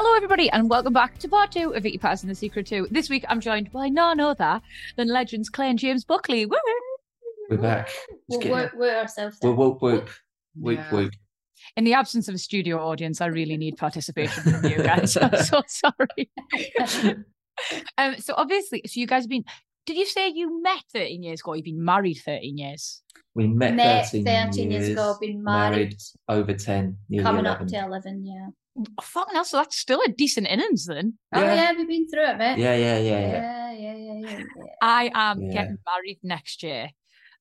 Hello, everybody, and welcome back to part two of Vicky Pattison the Secret To. This week, I'm joined by none other than Legends Clair and James Buckley. Woo! We're back. We'll Let's get- work, work ourselves Whoop, out. whoop, whoop. Whoop, Yeah. whoop. In the absence of a studio audience, I really need participation from you guys. I'm so sorry. um, so, obviously, so you guys have been. Did you say you met 13 years ago? You've been married 13 years. We met, Met 13, 13 years ago, been married. over 10, Coming 11. up to 11, yeah. Oh, fucking hell, so that's still a decent innings then. Oh, Yeah. yeah, we've been through it, mate. Yeah, yeah, yeah, yeah. yeah, yeah, yeah, yeah, yeah. I am Yeah. getting married next year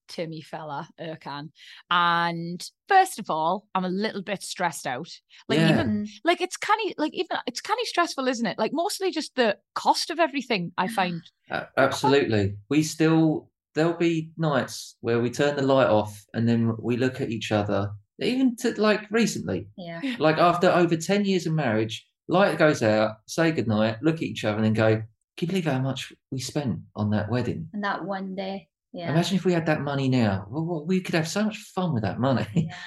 to me fella Ercan. And first of all, I'm a little bit stressed out. Like Yeah. even Mm. like it's kind of like even it's kind of stressful, isn't it? Like mostly just the cost of everything. I find A- Absolutely. We still, there'll be nights where we turn the light off and then we look at each other, even to like recently, Yeah. like after over 10 years of marriage, light goes out, say goodnight, look at each other and then go, can you believe how much we spent on that wedding? And that one day. Yeah. Imagine if we had that money now. Well, well, we could have so much fun with that money. yeah.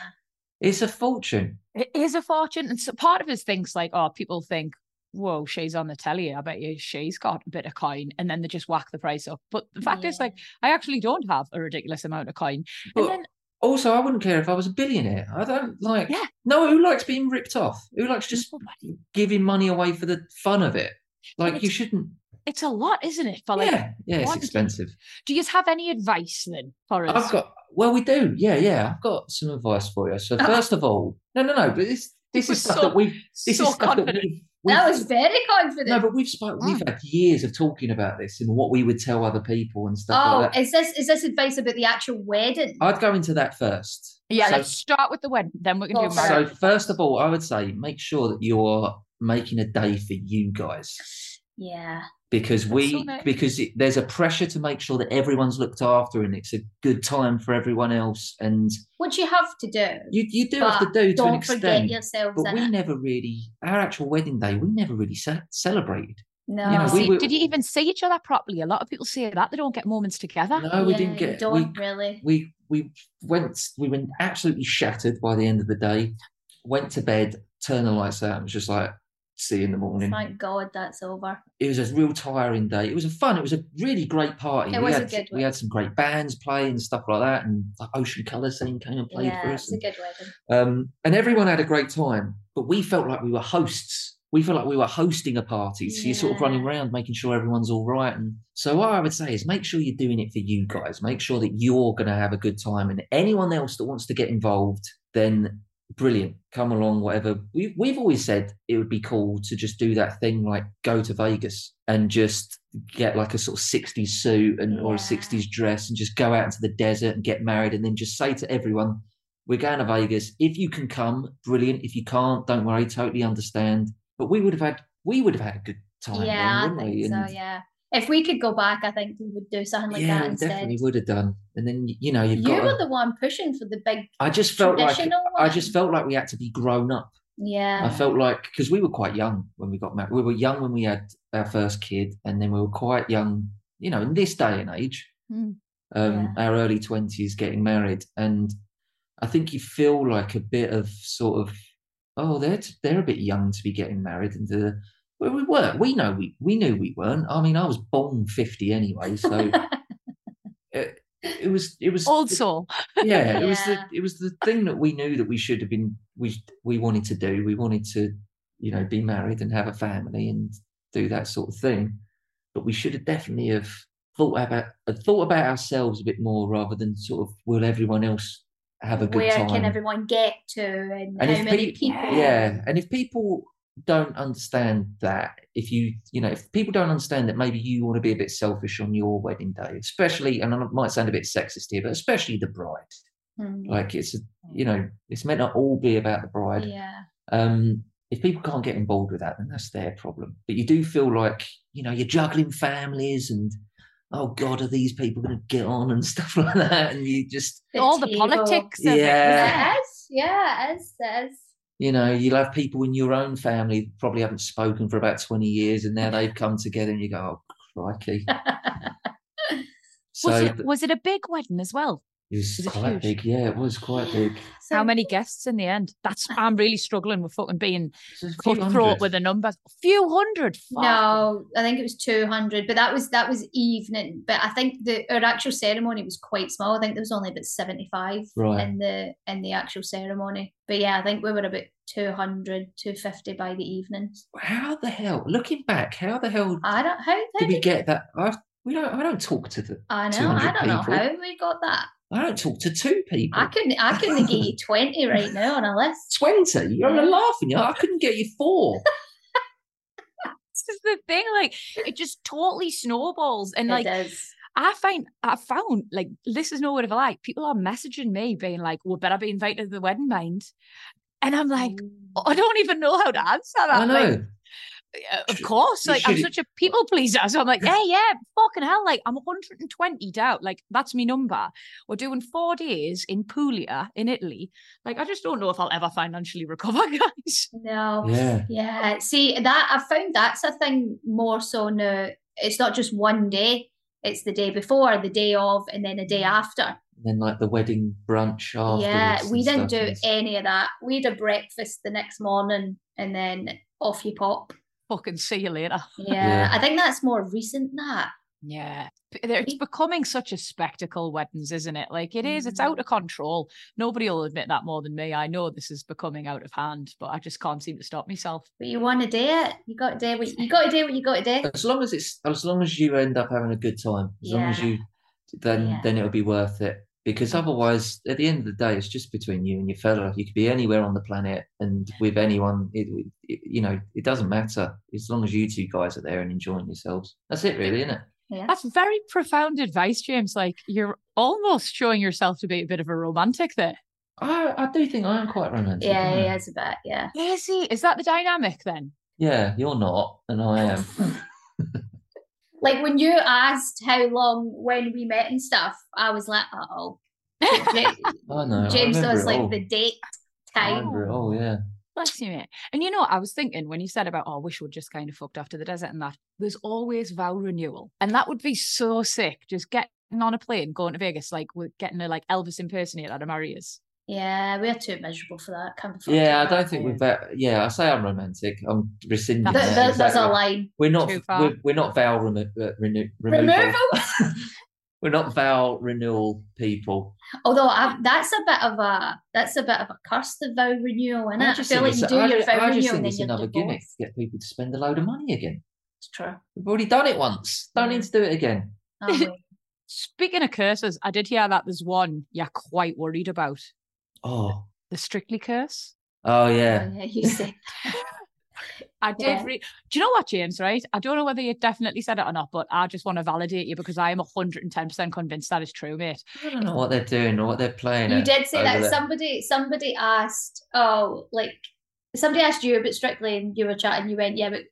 It's a fortune. it is a fortune. And so part of us thinks like, oh, people think, whoa, she's on the telly. I bet you she's got a bit of coin, and then they just whack the price up. But the fact is, like, I actually don't have a ridiculous amount of coin. But And then also, I wouldn't care if I was a billionaire. I don't like. Yeah. No, who likes being ripped off? Who likes just Nobody. giving money away for the fun of it? Like you shouldn't. it's a lot, isn't it? For like, yeah, yeah, it's expensive. do you have any advice then for us? I've got. Well, we do. Yeah, yeah. I've got some advice for you. So first of all, no, no, no. But this this is stuff so- that we've. This so is stuff that confident. we've. we've That was very confident. no, but we've spoke, we've mm. had years of talking about this and what we would tell other people and stuff oh, like that. is this is this advice about the actual wedding? I'd go into that first. Yeah, So- let's start with the wedding, then we can Go do oh, marriage. So first of all, I would say make sure that you're making a day for you guys yeah. because we because it, there's a pressure to make sure that everyone's looked after and it's a good time for everyone else and Which you have to do. you you do have to but do to an don't forget extent. yourselves But we it. never really our actual wedding day we never really ce- celebrated. No. you know, we were- did you even see each other properly? A lot of people say that they don't get moments together. No, we Yeah, didn't get don't we, really. we we went we were absolutely shattered by the end of the day. Went to bed, turned the lights out, and was just like see in the morning. Thank God that's over. it was a real tiring day. It was a fun. It was a really great party. It we was a had good we had some great bands playing and stuff like that, and the Ocean Colour scene came and played yeah, for us. a And, good wedding. um, and everyone had a great time. But we felt like we were hosts. We felt like we were hosting a party. So you're sort of running around making sure everyone's all right. And so what I would say is make sure you're doing it for you guys. Make sure that you're going to have a good time. And anyone else that wants to get involved, then brilliant. Come along, whatever. We've, we've always said it would be cool to just do that thing like go to Vegas and just get like a sort of 60s suit and or a 60s dress and just go out into the desert and get married and then just say to everyone, we're going to Vegas. If you can come, brilliant. If you can't, don't worry, totally understand. But we would have had we would have had a good time. yeah, then, wouldn't think we? so. Yeah. If we could go back, I think we would do something like yeah, that we instead. definitely would have done. And then you know you've You got. were the one pushing for the big I just felt like traditional I just felt like we had to be grown up. Yeah. I felt like because we were quite young when we got married. We were young when we had our first kid, and then we were quite young, you know, in this day and age, Mm. um, our early twenties, getting married, and I think you feel like a bit of sort of oh, they're they're a bit young to be getting married, and the well, we weren't. We know we we knew we weren't. I mean, I was born fifty anyway, so it, it was it was Old soul. yeah, it was the it was the thing that we knew that we should have been we we wanted to do. We wanted to, you know, be married and have a family and do that sort of thing. But we should have definitely have thought about uh, thought about ourselves a bit more rather than sort of will everyone else have a good Where time? can everyone get to and, And how many pe- people? yeah, and if people don't understand that, if you you know if people don't understand that maybe you want to be a bit selfish on your wedding day, especially and I might sound a bit sexist here, but especially the bride. Hmm. Like it's a, you know it's meant to all be about the bride. Yeah. Um, if people can't get involved with that, then that's their problem. But you do feel like you know you're juggling families and oh god, are these people going to get on and stuff like that? And you just All the table. politics. Of it, Yeah. Yeah, it is. Yeah, it is. You know you'll have people in your own family probably haven't spoken for about 20 years and now they've come together and you go oh crikey so Was it, was it a big wedding as well? It was was quite huge? big yeah it was quite big How So- many guests in the end? That's I'm really struggling with fucking being It was cutthroat with the numbers. A few hundred. Fuck. No, I think it was two hundred, but that was that was evening. But I think the our actual ceremony was quite small. I think there was only about seventy five Right. in the in the actual ceremony. But yeah, I think we were about 200, 250 by the evening. how the hell looking back how the hell I don't how, how did we get that I, we don't i don't talk to the I know I 200 don't know people? how we got that. I don't talk to two people I couldn't I couldn't get you twenty right now on a list. 20 you're Yeah. laughing i couldn't get you four This is the thing. Like it just totally snowballs, and like it is. I find I found like this is no word of a lie. People are messaging me being like, "Well, better be invited to the wedding, mind." And I'm like, I don't even know how to answer that. i know Like, of course, like I'm such a people pleaser. So I'm like, yeah, yeah, fucking hell. Like I'm 120 out. Like that's my number. We're doing four days in Puglia in Italy. Like I just don't know if I'll ever financially recover, guys. No. yeah Yeah, see that I found that's a thing more so now. It's not just one day; it's the day before, the day of, and then the day mm. after. and then like the wedding brunch afterwards yeah, we didn't do and- any of that. We had a breakfast the next morning, and then off you pop. Fucking see you later. Yeah, Yeah. I think that's more recent. That Yeah. P- It's becoming such a spectacle, weddings, isn't it? Like it is, it's Mm. out of control. Nobody will admit that more than me. I know this is becoming out of hand, but I just can't seem to stop myself. but you want to do it. You got to do what you got to do. What you got to do. as long as it's as long as you end up having a good time as long as you then Yeah. then it'll be worth it because otherwise at the end of the day it's just between you and your fella you could be anywhere on the planet and with anyone it, it you know it doesn't matter as long as you two guys are there and enjoying yourselves that's it really isn't it Yeah. That's very profound advice, James. Like you're almost showing yourself to be a bit of a romantic there. i i do think i am quite romantic Yeah, aren't I? yeah, a bit. Yeah. Is he? Is that the dynamic then? yeah you're not and i am Like when you asked how long when we met and stuff, I was like, oh. i know James remember does like all. the date time. Oh yeah Bless you, mate. And you know, I was thinking when you said about, oh, I wish we'd just kind of fucked after the desert and that, there's always vow renewal. And that would be so sick. Just getting on a plane, going to Vegas, like we're getting a like Elvis impersonator to marry us. Yeah, we're too miserable for that. Can't be fucked yeah i don't think we're that yeah i say i'm romantic i'm rescinding That's- Th- that th- There's a exactly. line. We're not. Too. We're, we're not vow remo- uh, renew, removal. Removal? we're not vow renewal people. Although I, that's a bit of a that's a bit of a curse, the vow renewal, isn't it? I, just feel like you do I your ju- vow I just renewal think and then it's you're another gimmick divorced. to get people to spend a load of money again. It's true. We've already done it once. Don't need to do it again. Oh. Speaking of curses, I did hear that there's one you're quite worried about. Oh, The Strictly curse. oh yeah. Oh, yeah, you say. I did Yeah. read. Do you know what, James? Right? I don't know whether you definitely said it or not, but I just want to validate you because I am 110% convinced that is true, mate. I don't know what they're doing or what they're playing. You did say that there. somebody somebody asked, oh, like somebody asked you about Strictly, and you were chatting. You went, yeah, but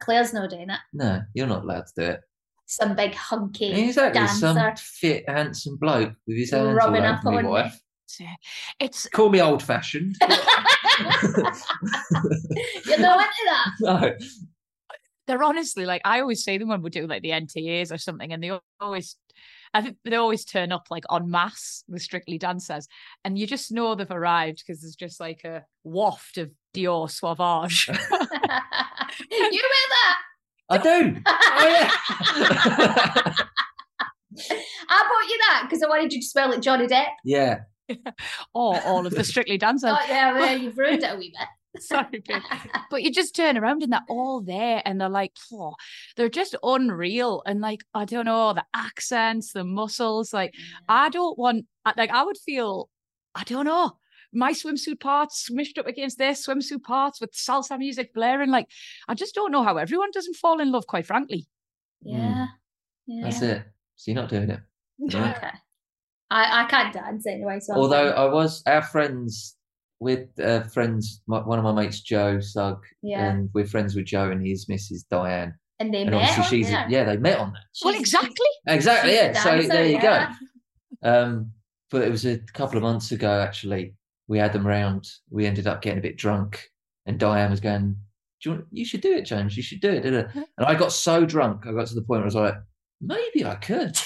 Clair's not doing it. No, you're not allowed to do it. Some big hunky Exactly. Some dancer fit, handsome bloke with his hands rubbing all up on my you. Wife. It's Call me old fashioned. You're not into that. no. they're honestly like I always say them when we do like the NTAs or something, and they always, I think they always turn up like en masse with Strictly dancers, and you just know they've arrived because there's just like a waft of Dior Sauvage. you wear that. I do. Oh, yeah. I bought you that because I wanted you to smell like Johnny Depp. yeah. or all of the Strictly Dancing. Oh yeah, well, you've ruined it a wee bit. Sorry, babe. But you just turn around and they're all there and they're like, oh, they're just unreal. And like, I don't know, the accents, the muscles. Like, I don't want, like, I would feel, I don't know, my swimsuit parts smushed up against their swimsuit parts with salsa music blaring. Like, I just don't know how everyone doesn't fall in love, quite frankly. yeah, hmm. yeah. That's it. So you're not doing it. No. Okay. I, I can't dance anyway, so I'm Although fine. I was our friends with uh, friends, my, one of my mates, Joe Sugg, yeah, and we're friends with Joe and his Mrs. Dianne. and they and met. obviously on she's there. yeah, they met on that. well, exactly. Exactly, she's a yeah. So there you yeah. go. Um, but it was a couple of months ago actually. We had them round. We ended up getting a bit drunk, and Dianne was going, "Do you want? You should do it, James. You should do it." da, da." And I got so drunk, I got to the point where I was like, "Maybe I could."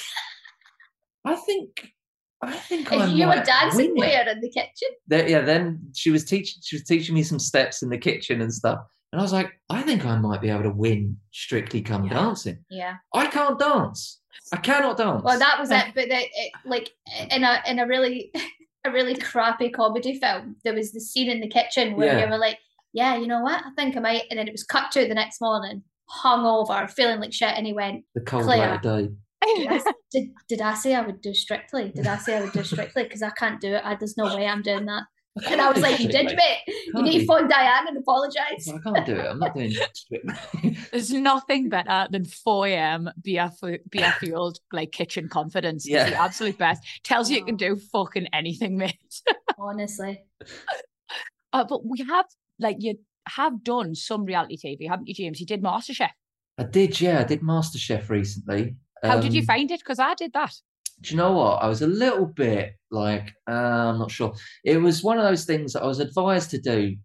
I think. I think I If you were dancing where in the kitchen? There- yeah, then she was teaching she was teaching me some steps in the kitchen and stuff. And I was like, I think I might be able to win strictly come Yeah. dancing. Yeah. I can't dance. I cannot dance. Well, that was it. But the, it, like in a in a really a really crappy comedy film, there was the scene in the kitchen where Yeah. you were like, "Yeah, you know what? I think I might." And then it was cut to the next morning, hungover, feeling like shit, and he went, the cold Clair. light of day. Yes. did, did I say I would do strictly? Did I say I would do strictly? Because I can't do it. I, there's no way I'm doing that. And I was like, you did, Strictly. mate. You Can't need to phone Dianne and apologise. I can't do it. I'm not doing strictly. There's nothing better than 4 a.m. beer, fu- beer fueled like kitchen confidence. It's Yeah. the absolute best. Tells you you can do fucking anything, mate. Honestly. Uh, but we have like you have done some reality TV, haven't you, James? You did MasterChef. I did, yeah. I did MasterChef recently. How did you Um, find it? Because I did that. Do you know what? I was a little bit like, uh, I'm not sure. It was one of those things that I was advised to do,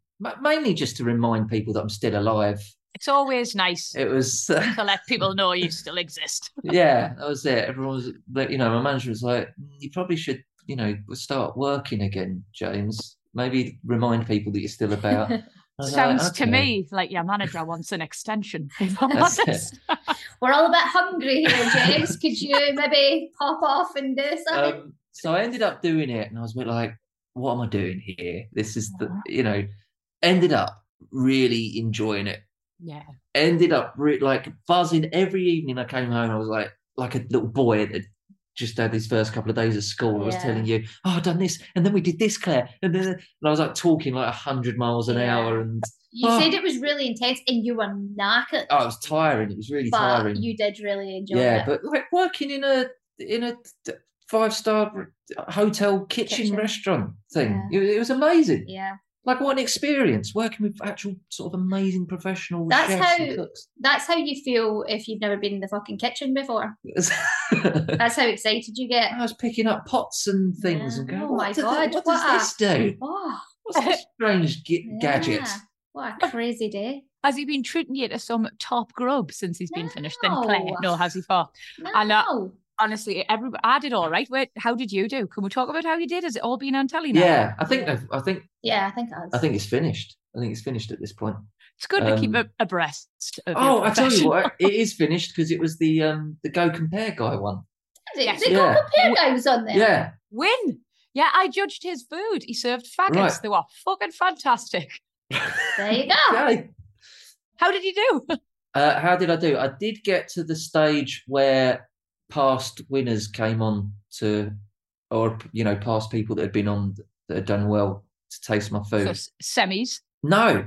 mainly just to remind people that I'm still alive. It's always nice It was, to let people know you still exist. yeah, that was it. Everyone was, like, you know, my manager was like, "Mm, you probably should, you know, start working again, James. Maybe remind people that you're still about. I was like, Sounds to me like your manager wants an extension. If I'm honest. We're all a bit hungry here, James. Could you maybe pop off and do something? Um, so I ended up doing it, and I was a bit like, "What am I doing here? This is the, you know." Ended up really enjoying it. Yeah. Ended up re- like buzzing every evening. I came home, I was like, like a little boy that had just had his first couple of days of school. I was Yeah. telling you, "Oh, I've done this, and then we did this, Clair," and then and I was like talking like hundred miles an Yeah. hour, and you oh. said it was really intense and you were knackered, oh, it was tiring. It was really but tiring. you did really enjoy yeah, it. but like working in a in a five star hotel kitchen, Kitchen. restaurant thing, Yeah. it, it was amazing. yeah. Like what an experience working with actual sort of amazing professional That's chefs and how- cooks. That's how you feel if you've never been in the fucking kitchen before. That's how excited you get. I was picking up pots and things Yeah. and going, Oh what, my does it- God, what what does this do? Oh, What's this strange g- gadget? yeah. What a crazy day. Has he been treating you to some top grub since he's been finished? Then Clair, No. no, has he far? No. I know. Uh, Honestly, every I did all right. Wait, how did you do? Can we talk about how you did? Has it all been on telly now? Yeah, I think I've- I think Yeah, I think I. I think it's finished. I think it's finished at this point. It's good to keep Um, abreast. Of Oh, I tell you profession. what, it is finished because it was the um the Go Compare guy one. Is it? Yes. The Yeah. compare guy was on there. Yeah, Win. Yeah, I judged his food. He served faggots. Right. They were fucking fantastic. There you go. Okay. How did you do? Uh, how did I do? I did get to the stage where past winners came on to, or you know, past people that had been on that had done well to taste my food. s- semis. no,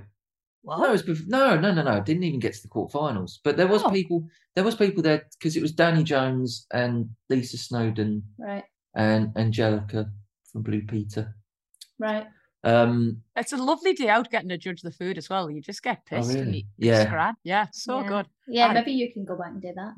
What? no, it was bef- no, no, no, no. Didn't even get to the quarterfinals. But there was Oh. people. There was people there because it was Danny Jones and Lisa Snowdon Right, and Angellica from Blue Peter. right. Um, It's a lovely day out getting to judge the food as well. You just get pissed. Oh, really? you- Yeah. it's. Yeah, so Yeah. good. Yeah, I- maybe you can go back and do that.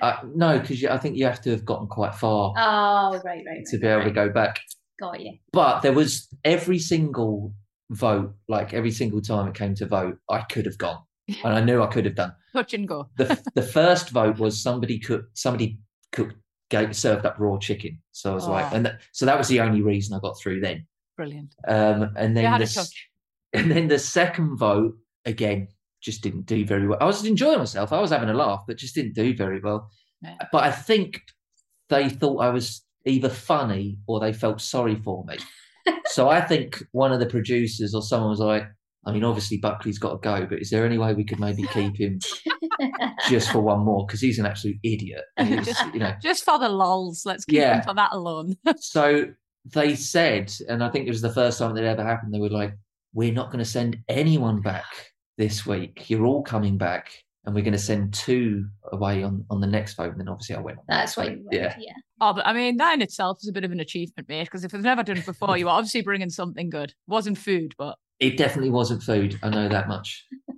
Uh, no, because I think you have to have gotten quite far Oh, right, right. to right, be able to go back. Got you. but there was every single vote, like every single time it came to vote, I could have gone, and I knew I could have done. Touch and go. the The first vote was somebody cooked, somebody cooked, gave, served up raw chicken. So I was like, Oh. and that, so that was the only reason I got through then. Brilliant. Um, and then You had the a s- touch. And then the second vote, again, just didn't do very well. I was enjoying myself. I was having a laugh, but just didn't do very well. But I think they thought I was either funny or they felt sorry for me. so I think one of the producers or someone was like, I mean, obviously Buckley's got to go, but is there any way we could maybe keep him just for one more? Because he's an absolute idiot. Just- you know, Just for the lols, let's keep Yeah. him for that alone. so they said, and I think it was the first time that ever happened, they were like, We're not going to send anyone back this week. You're all coming back, and we're going to send two away on, on the next vote. And then obviously I went on. That's that why vote. you went, Yeah. yeah. Oh, but I mean, that in itself is a bit of an achievement, mate, because if they've never done it before, you were obviously bringing something good. Wasn't food, but It definitely wasn't food. I know that much.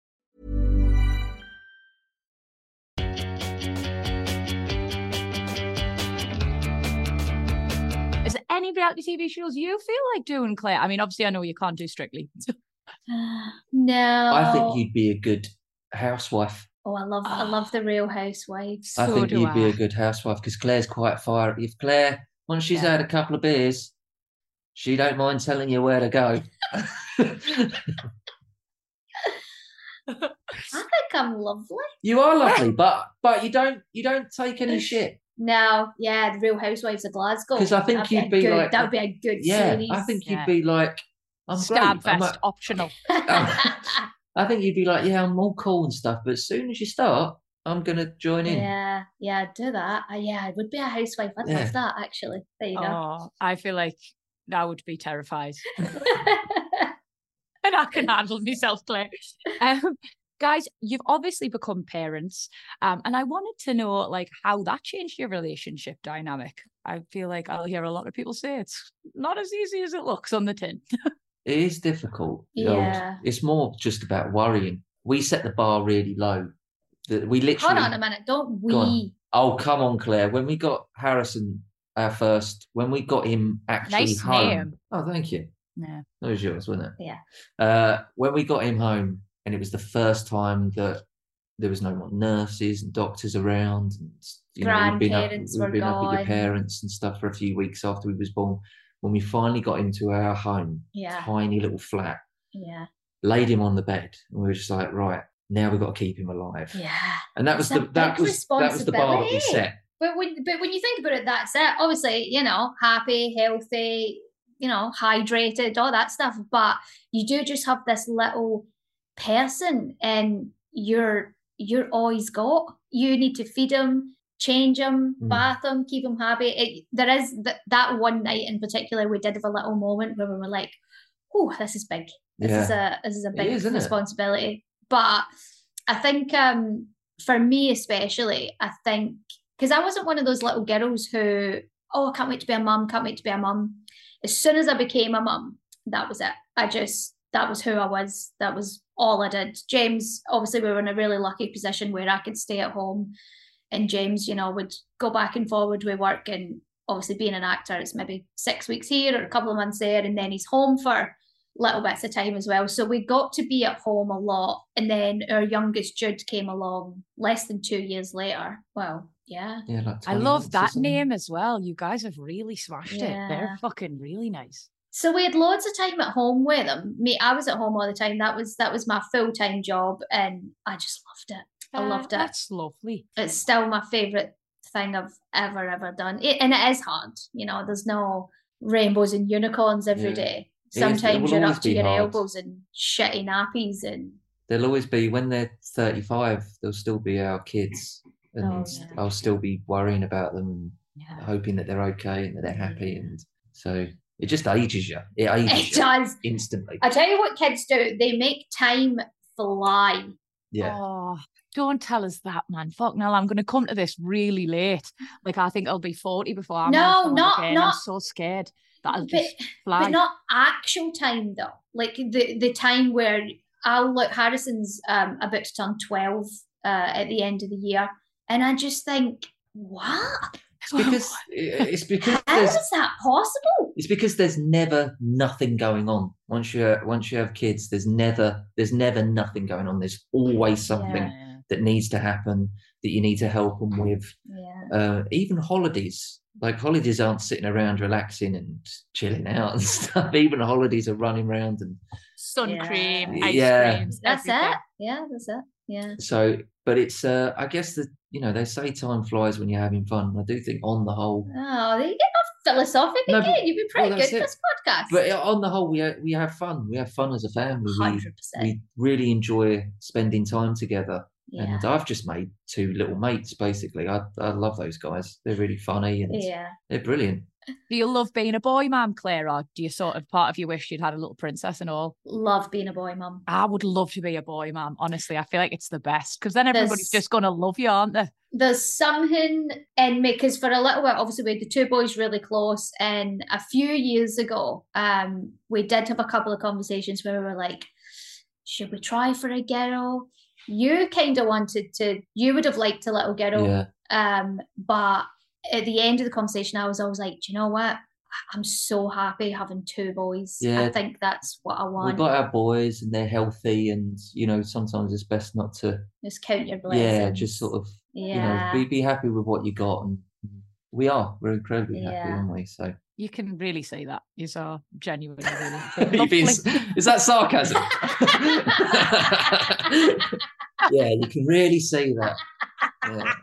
any reality TV shows you feel like doing, Clair? I mean, obviously, I know you can't do strictly. no. I think you'd be a good housewife. Oh, I love I ah. love the Real Housewives. I So think do you'd be a good housewife because Clair's quite fiery. If Clair, once she's Yeah. had a couple of beers, she don't mind telling you where to go. I think I'm lovely. you are lovely, but but you don't you don't take any shit. No, yeah, the Real Housewives of Glasgow. Because I think That'd you'd a be good, like- that would be a good Yeah, series. I think you'd Yeah. be like, I'm great. I'm Stabfest, optional. I think you'd be like, yeah, I'm all cool and stuff, but as soon as you start, I'm gonna join in. yeah, yeah, do that. Uh, yeah, I would be a housewife. I'd Yeah. love that actually. There you go. Oh, I feel like I would be terrified. and I can handle myself, Clair. Um, guys, you've obviously become parents, um, and I wanted to know like how that changed your relationship dynamic. I feel like I'll hear a lot of people say it's not as easy as it looks on the tin. It is difficult. the old- Yeah. It's more just about worrying. We set the bar really low. That we literally Hold on a minute, don't we? Oh, come on, Clair. When we got Harrison, our first, when we got him actually Nice home. name. Oh, thank you. Yeah. That was yours, wasn't it? Yeah. Uh, when we got him home, and it was the first time that there was no more nurses and doctors around, and you know, we'd been up, we'd were been up with your parents and stuff for a few weeks after we was born. When we finally got into our home, Yeah, tiny little flat, yeah, laid him on the bed, and we were just like, right, now we've got to keep him alive. yeah. And that was the that was that was the bar that we set. But when but when you think about it, that's it. Obviously, you know, happy, healthy, you know, hydrated, all that stuff. But you do just have this little person, and you're you're always got. You need to feed them change them Mm. bath him, keep them happy. It, there is th- that one night in particular, we did have a little moment where we were like, "Oh, this is big. This is a this is a big is, responsibility." But I think um, for me especially, I think because I wasn't one of those little girls who, oh, I can't wait to be a mum, can't wait to be a mum. As soon as I became a mum, that was it. I just that was who I was. That was all I did. James, obviously, we were in a really lucky position where I could stay at home, and James, you know, would go back and forward with work. And obviously, being an actor, it's maybe six weeks here or a couple of months there, and then he's home for little bits of time as well. So we got to be at home a lot. And then our youngest Jude came along less than two years later. Well, yeah. Yeah, like I love that name as well. You guys have really smashed it. They're fucking really nice. So we had loads of time at home with them. Me, I was at home all the time. That was that was my full time job, and I just loved it. I Uh, loved it. That's lovely. It's still my favorite thing I've ever ever done. It, and it is hard. You know, there's no rainbows and unicorns every Yeah. day. It is- it Sometimes will you're always up to be your hard. elbows in shitty nappies and There'll always be when they're 35. They'll still be our kids, and Oh, yeah. I'll still be worrying about them and Yeah. hoping that they're okay and that they're happy. And so it just ages you. It ages it you does. instantly. I tell you what kids do, they make time fly. Yeah. Oh, don't tell us that, man. Fuck no, I'm going to come to this really late. Like, I think I'll be 40 before I'm No, on the phone not- I'm not- so scared that I'll But, just fly. but not actual time though. Like the the time where I'll look Harrison's um about to turn 12 uh at the end of the year. And I just think, what? It's because it's because How there's that possible? it's because there's never nothing going on. Once you once you have kids, there's never there's never nothing going on. There's always something Yeah. that needs to happen that you need to help them with. Yeah. Uh, even holidays, like holidays aren't sitting around relaxing and chilling out and stuff. Even holidays are running around and Sun Yeah. cream, ice Yeah. creams. That's everything. it. Yeah, that's it. Yeah. so. But it's uh, I guess that you know they say time flies when you're having fun. I do think on the whole, Oh, you get off philosophic No, again. but- You've been pretty well, good it. this podcast. but uh, on the whole, we ha- we have fun. We have fun as a family. Hundred percent. we really enjoy spending time together. Yeah. And I've just made two little mates, basically. I, I love those guys. They're really funny and Yeah. they're brilliant. Do you love being a boy, ma'am, Clair, or do you sort of part of you wish you'd had a little princess and all? Love being a boy mum. I would love to be a boy, ma'am. Honestly, I feel like it's the best because then everybody's There's- just going to love you, aren't they? There's something in me because for a little while, obviously, we had the two boys really close, and a few years ago, um, we did have a couple of conversations where we were like, "Should we try for a girl?" You kind of wanted to. You would have liked a little girl, Yeah. um, but at the end of the conversation, I was always like, "Do you know what? I'm so happy having two boys. Yeah. I think that's what I want. We've got our boys and they're healthy and, you know, sometimes it's best not to, Just count your blessings. yeah, just sort of, yeah. you know, be, be happy with what you got. And we are, we're incredibly happy, Yeah. aren't we? So, You can really see that. You are genuinely really lovely. is that sarcasm? yeah, you can really see that. Yeah.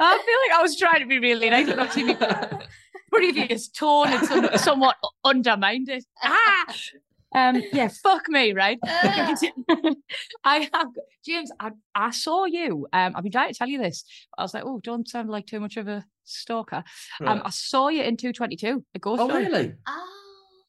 I feel like I was trying to be really nice, but obviously my previous tone had some, somewhat undermined it. Ah! Um, yeah, fuck me, right? I have James. I, I saw you. Um, I've been trying to tell you this. I was like, oh, don't sound like too much of a stalker. Um, I saw you in two twenty two. A ghost oh, story. really? Oh.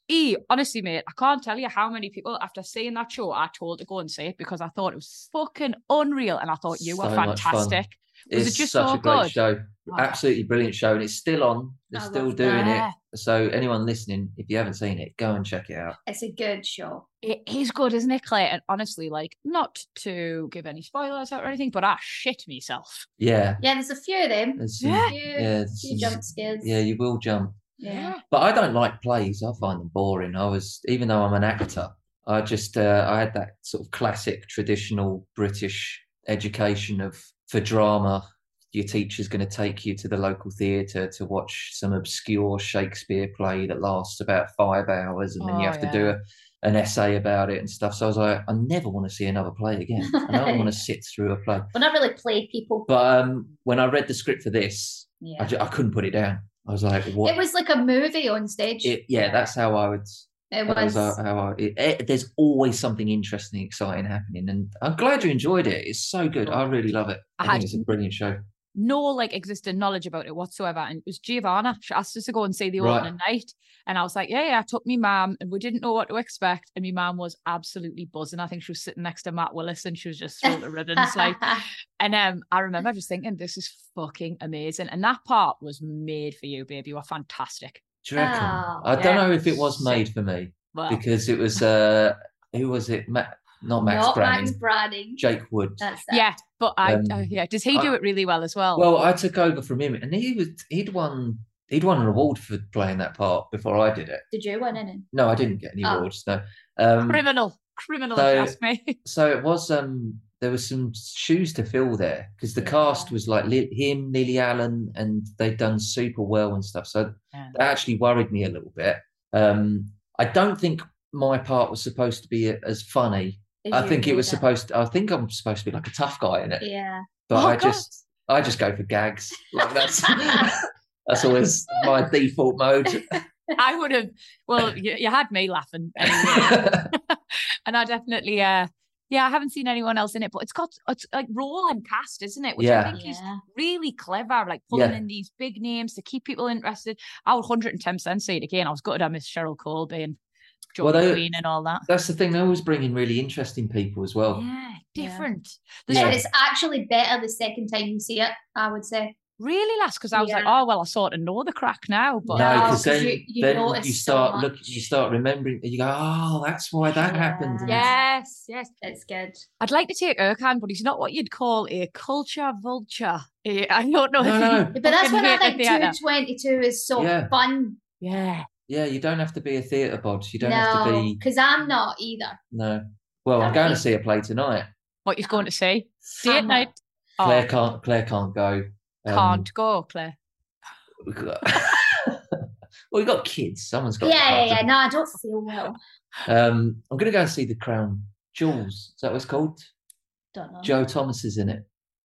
E, honestly, mate, I can't tell you how many people after seeing that show I told to go and see it because I thought it was fucking unreal and I thought you were So much fun. fantastic. Was it it's just such a great good? show. Oh. Absolutely brilliant show. And it's still on. They're I still doing that. it. So, anyone listening, if you haven't seen it, go and check it out. It's a good show. It is good, isn't it, Clair? And honestly, like, not to give any spoilers out or anything, but I shit myself. Yeah. Yeah, there's a few of them. There's some- Yeah. Few, yeah, there's few some- jump scares. yeah, you will jump. Yeah. But I don't like plays. I find them boring. I was, even though I'm an actor, I just, uh, I had that sort of classic traditional British education of for drama. Your teacher's going to take you to the local theatre to watch some obscure Shakespeare play that lasts about five hours, and then you Oh, have to do a, an essay about it and stuff. So I was like, I never want to see another play again. I don't want to sit through a play. Well, not really play people. But um, when I read the script for this, I, yeah. I couldn't put it down. I was like, what? It was like a movie on stage. It- yeah, that's how I would. It was was. how how I, it, it- there's always something interesting, exciting happening, and I'm glad you enjoyed it. It's so good. I really love it. I I, think it's a brilliant show. No, like, existing knowledge about it whatsoever. And it was Giovanna. She asked us to go and see the Right. opening night. And I was like, yeah, yeah. I took me mum and we didn't know what to expect. And my mum was absolutely buzzing. I think she was sitting next to Matt Willis and she was just full of ribbons. like, And um, I remember just thinking, this is fucking amazing. And that part was made for you, baby. You were fantastic. Do you reckon? Oh, I don't yeah. know if it was made for me Well, because it was uh, who was it? Ma- not Max Not Branning, Max Branning. Jake Wood. That's it. yeah, but I, Um, uh, yeah. Does he do I- it really well as well? Well, I took over from him, and he was he'd won he'd won an award for playing that part before I did it. Did you win any? No, I didn't get any Oh. awards. No. Um, criminal, criminal, so- if you ask me. so it was um there was some shoes to fill there because the cast was like Li- him lily allen and they'd done super well and stuff so Yeah. that actually worried me a little bit um i don't think my part was supposed to be as funny Did i think it was that? supposed to, i think i'm supposed to be like a tough guy in it Yeah. but Oh, i God. just I just go for gags. Like that's that's always my default mode. I would have. Well, you, you had me laughing, anyway. and I definitely. uh yeah, I haven't seen anyone else in it, but it's got it's like rolling cast, isn't it? Which Yeah. I think is really clever, like pulling Yeah. in these big names to keep people interested. I would 110% say it again. I was gutted I missed Cheryl Colby and Joe Well, they- Queen and all that. That's the thing. They always bring in really interesting people as well. Yeah, Yeah. different. But Yeah. it's actually better the second time you see it, I would say. Really, last because I was like, oh well, I sort of know the crack now, but no, No, then, you- you then notice you so start look, much. you start remembering. You go, oh, that's why that happened. and yes, yes. It's good. I'd like to take Ercan, but he's not what you'd call a culture vulture. Eh, I don't know No, if no. But that's fucking when I hated think 222 is so Yeah. fun. Yeah. Yeah, you don't have to be a theatre bod. You don't have to No, be. because I'm not either. No. Well, I'm going to see a play tonight. What you're going to see? Date I'm night. Oh, Clair can't. Clair can't go. Um, can't go, Clair. we've got- well, we've got kids. Someone's got. Yeah, yeah, yeah. No, I don't feel well. Um, I'm going to go and see the Crown Jewels. Is that what it's called? Don't know. Joe Thomas is in it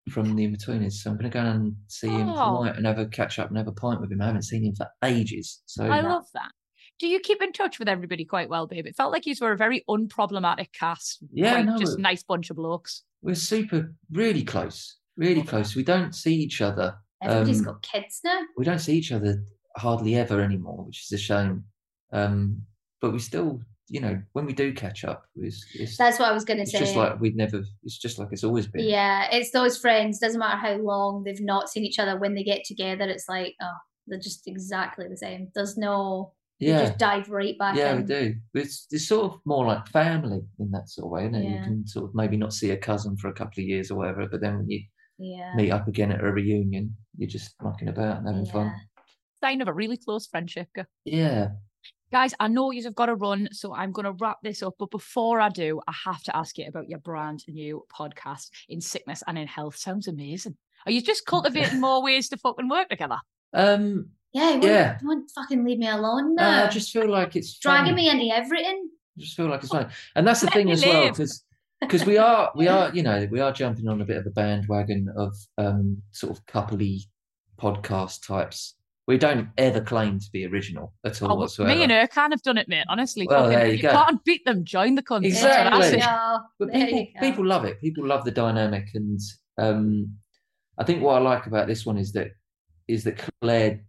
from the Inbetweeners. So I'm going to go and see him Oh. tonight and have a catch up and have a pint with him. I haven't seen him for ages. So I love that. Do you keep in touch with everybody quite well, babe? It felt like you were a very unproblematic cast. Yeah, quite no, just it- nice bunch of blokes. we're super, really close, really close. We don't see each other. Everybody's um, got kids now. We don't see each other hardly ever anymore, which is a shame. Um, but we still, you know, when we do catch up, it's, it's, That's what I was going to it's say. just like we'd never. It's just like it's always been. yeah, it's those friends. Doesn't matter how long they've not seen each other. When they get together, it's like, oh, they're just exactly the same. There's no. You yeah. just dive right back Yeah, in. we do. It's it's sort of more like family in that sort of way, isn't it? You can sort of maybe not see a cousin for a couple of years or whatever, but then when you Yeah. meet up again at a reunion, you're just mucking about and having fun. Sign of a really close friendship. girl. Yeah. Guys, I know you've got to run, so I'm going to wrap this up. But before I do, I have to ask you about your brand new podcast, In Sickness and in Health. Sounds amazing. Are you just cultivating more ways to fucking work together? Um, Yeah, you Yeah. you won't fucking leave me alone uh. I just feel like it's Dragging fun. me into everything. I just feel like it's fun, and that's the Let thing me as well, live. Because we are we are you know we are jumping on a bit of a bandwagon of um sort of coupley podcast types. We don't ever claim to be original at all Oh, whatsoever. me and Ercan have done it, mate. Honestly, Well, there you go. can't beat them. Join the country. Exactly. There you That's go. But people, people love it. People love the dynamic, and um, I think what I like about this one is that is that Clair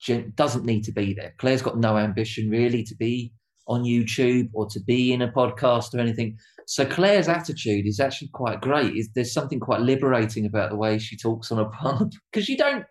gen- doesn't need to be there. Claire's got no ambition really to be on YouTube or to be in a podcast or anything. So Clair's attitude is actually quite great. Is there's something quite liberating about the way she talks on a pub because you don't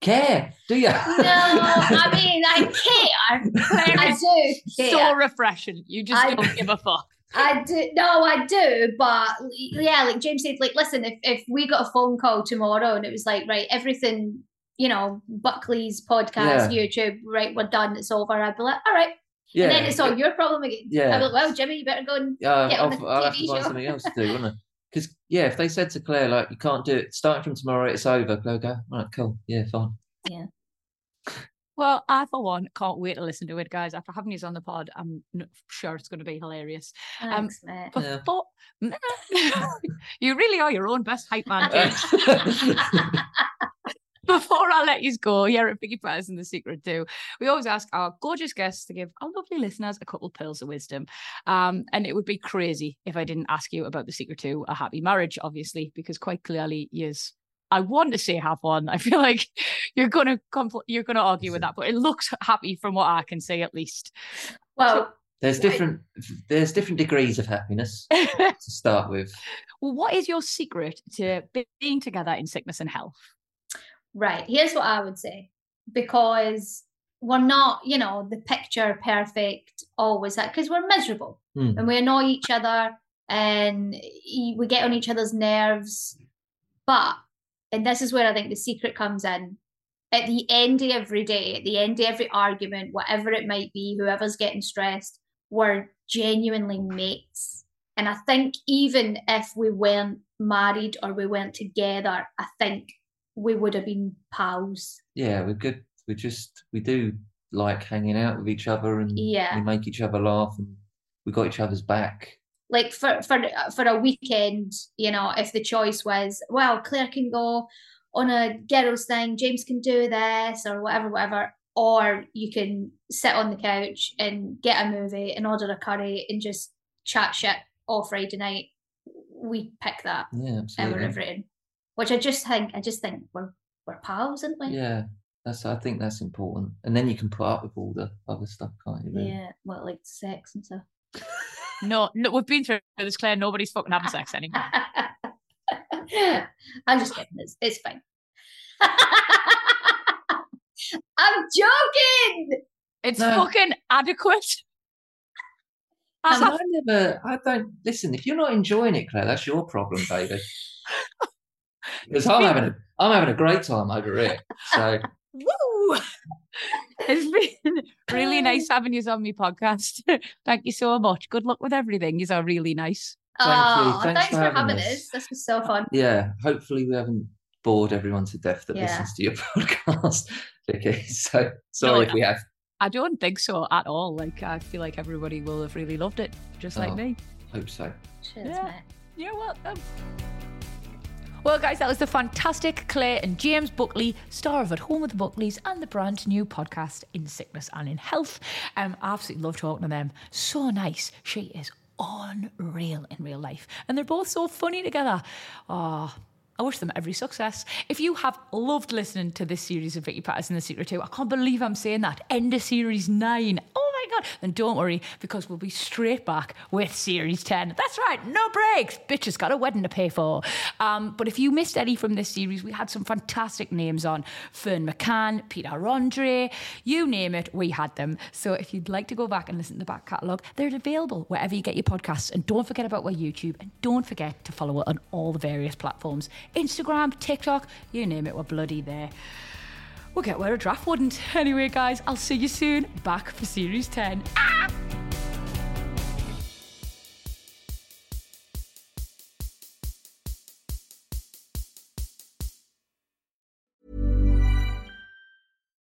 care, do you? No, I mean I care. I do care. So refreshing. You just I- don't give a fuck. I do. No, I do. But yeah, like James said, like, listen, if, if we got a phone call tomorrow and it was like, right, everything, you know, Buckley's podcast, YouTube, right, we're done, it's over, I'd be like, all right. Yeah. And then it's all your problem again. Yeah. I'd be like, well, Jimmy, you better go and Uh, get on I'll, the I'll have TV to find show. something else to do, wouldn't I? Because yeah, if they said to Clair like you can't do it, starting from tomorrow, it's over. Clair would go, all right, cool, yeah, fine. Yeah. Well, I for one can't wait to listen to it, guys. After having you on the pod, I'm n- sure it's going to be hilarious. Um, Thanks, mate. Yeah. Before you really are your own best hype man. James. Before let you go, here at Piggy Press and The Secret To, we always ask our gorgeous guests to give our lovely listeners a couple of pearls of wisdom. Um, and it would be crazy if I didn't ask you about The Secret to a happy marriage, obviously, because quite clearly, yes, I want to say have one. I feel like you're gonna compl- you're gonna argue with that, but it looks happy from what I can see at least. well, There's different there's different degrees of happiness to start with. well, what is your secret to being together in sickness and health? Right, here's what I would say. Because we're not, you know, the picture perfect always that because we're miserable. Hmm. and we annoy each other and we get on each other's nerves. But, and this is where I think the secret comes in. At the end of every day, at the end of every argument, whatever it might be, whoever's getting stressed, we're genuinely mates. And I think even if we weren't married or we weren't together, I think we would have been pals. Yeah, we're good. We just we do like hanging out with each other and Yeah. we make each other laugh and we got each other's back. like for for for a weekend, you know, if the choice was, well, Clair can go on a girls thing, James can do this or whatever, whatever. Or you can sit on the couch and get a movie and order a curry and just chat shit all Friday night. We pick that Yeah, and we're absolutely. Which I just think I just think we're we're pals, aren't we? Yeah, that's. I think that's important, and then you can put up with all the other stuff, can't you? Really? Yeah, well, like sex and stuff. No, no, we've been through this, Clair. Nobody's fucking having sex anymore. I'm just kidding. It's, it's fine. I'm joking. It's No. fucking adequate. As And a- I never. I don't listen. If you're not enjoying it, Clair, that's your problem, baby. Because I'm having a, I'm having a great time over here. So Woo! It's been really nice having you on my podcast. Thank you so much. Good luck with everything. You are really nice. Thank you. oh, Thanks thanks, for for having having us. us. This was so fun. yeah, hopefully we haven't bored everyone to death that Yeah. listens to your podcast, okay. So sorry No, if we have. I don't think so at all. Like I feel like everybody will have really loved it, just like Oh. me. Hope so. Cheers, Yeah. mate. You're welcome. Well, guys, that was the fantastic Clair and James Buckley, star of At Home with the Buckleys and the brand new podcast In Sickness and in Health. Um, I absolutely love talking to them. So nice. She is unreal in real life. And they're both so funny together. Oh, I wish them every success. If you have loved listening to this series of Vicky Pattison The Secret To, I can't believe I'm saying that. End of series 9. Oh my God. Then don't worry, because we'll be straight back with series 10. That's right, no breaks. Bitch has got a wedding to pay for. Um, but if you missed any from this series, we had some fantastic names on Ferne McCann, Peter Andre, you name it, we had them. So if you'd like to go back and listen to the back catalogue, they're available wherever you get your podcasts. And don't forget about our YouTube and don't forget to follow it on all the various platforms Instagram, TikTok, you name it, we're bloody there. We'll get where a draft wouldn't. Anyway, guys, I'll see you soon. Back for Series 10. Ah!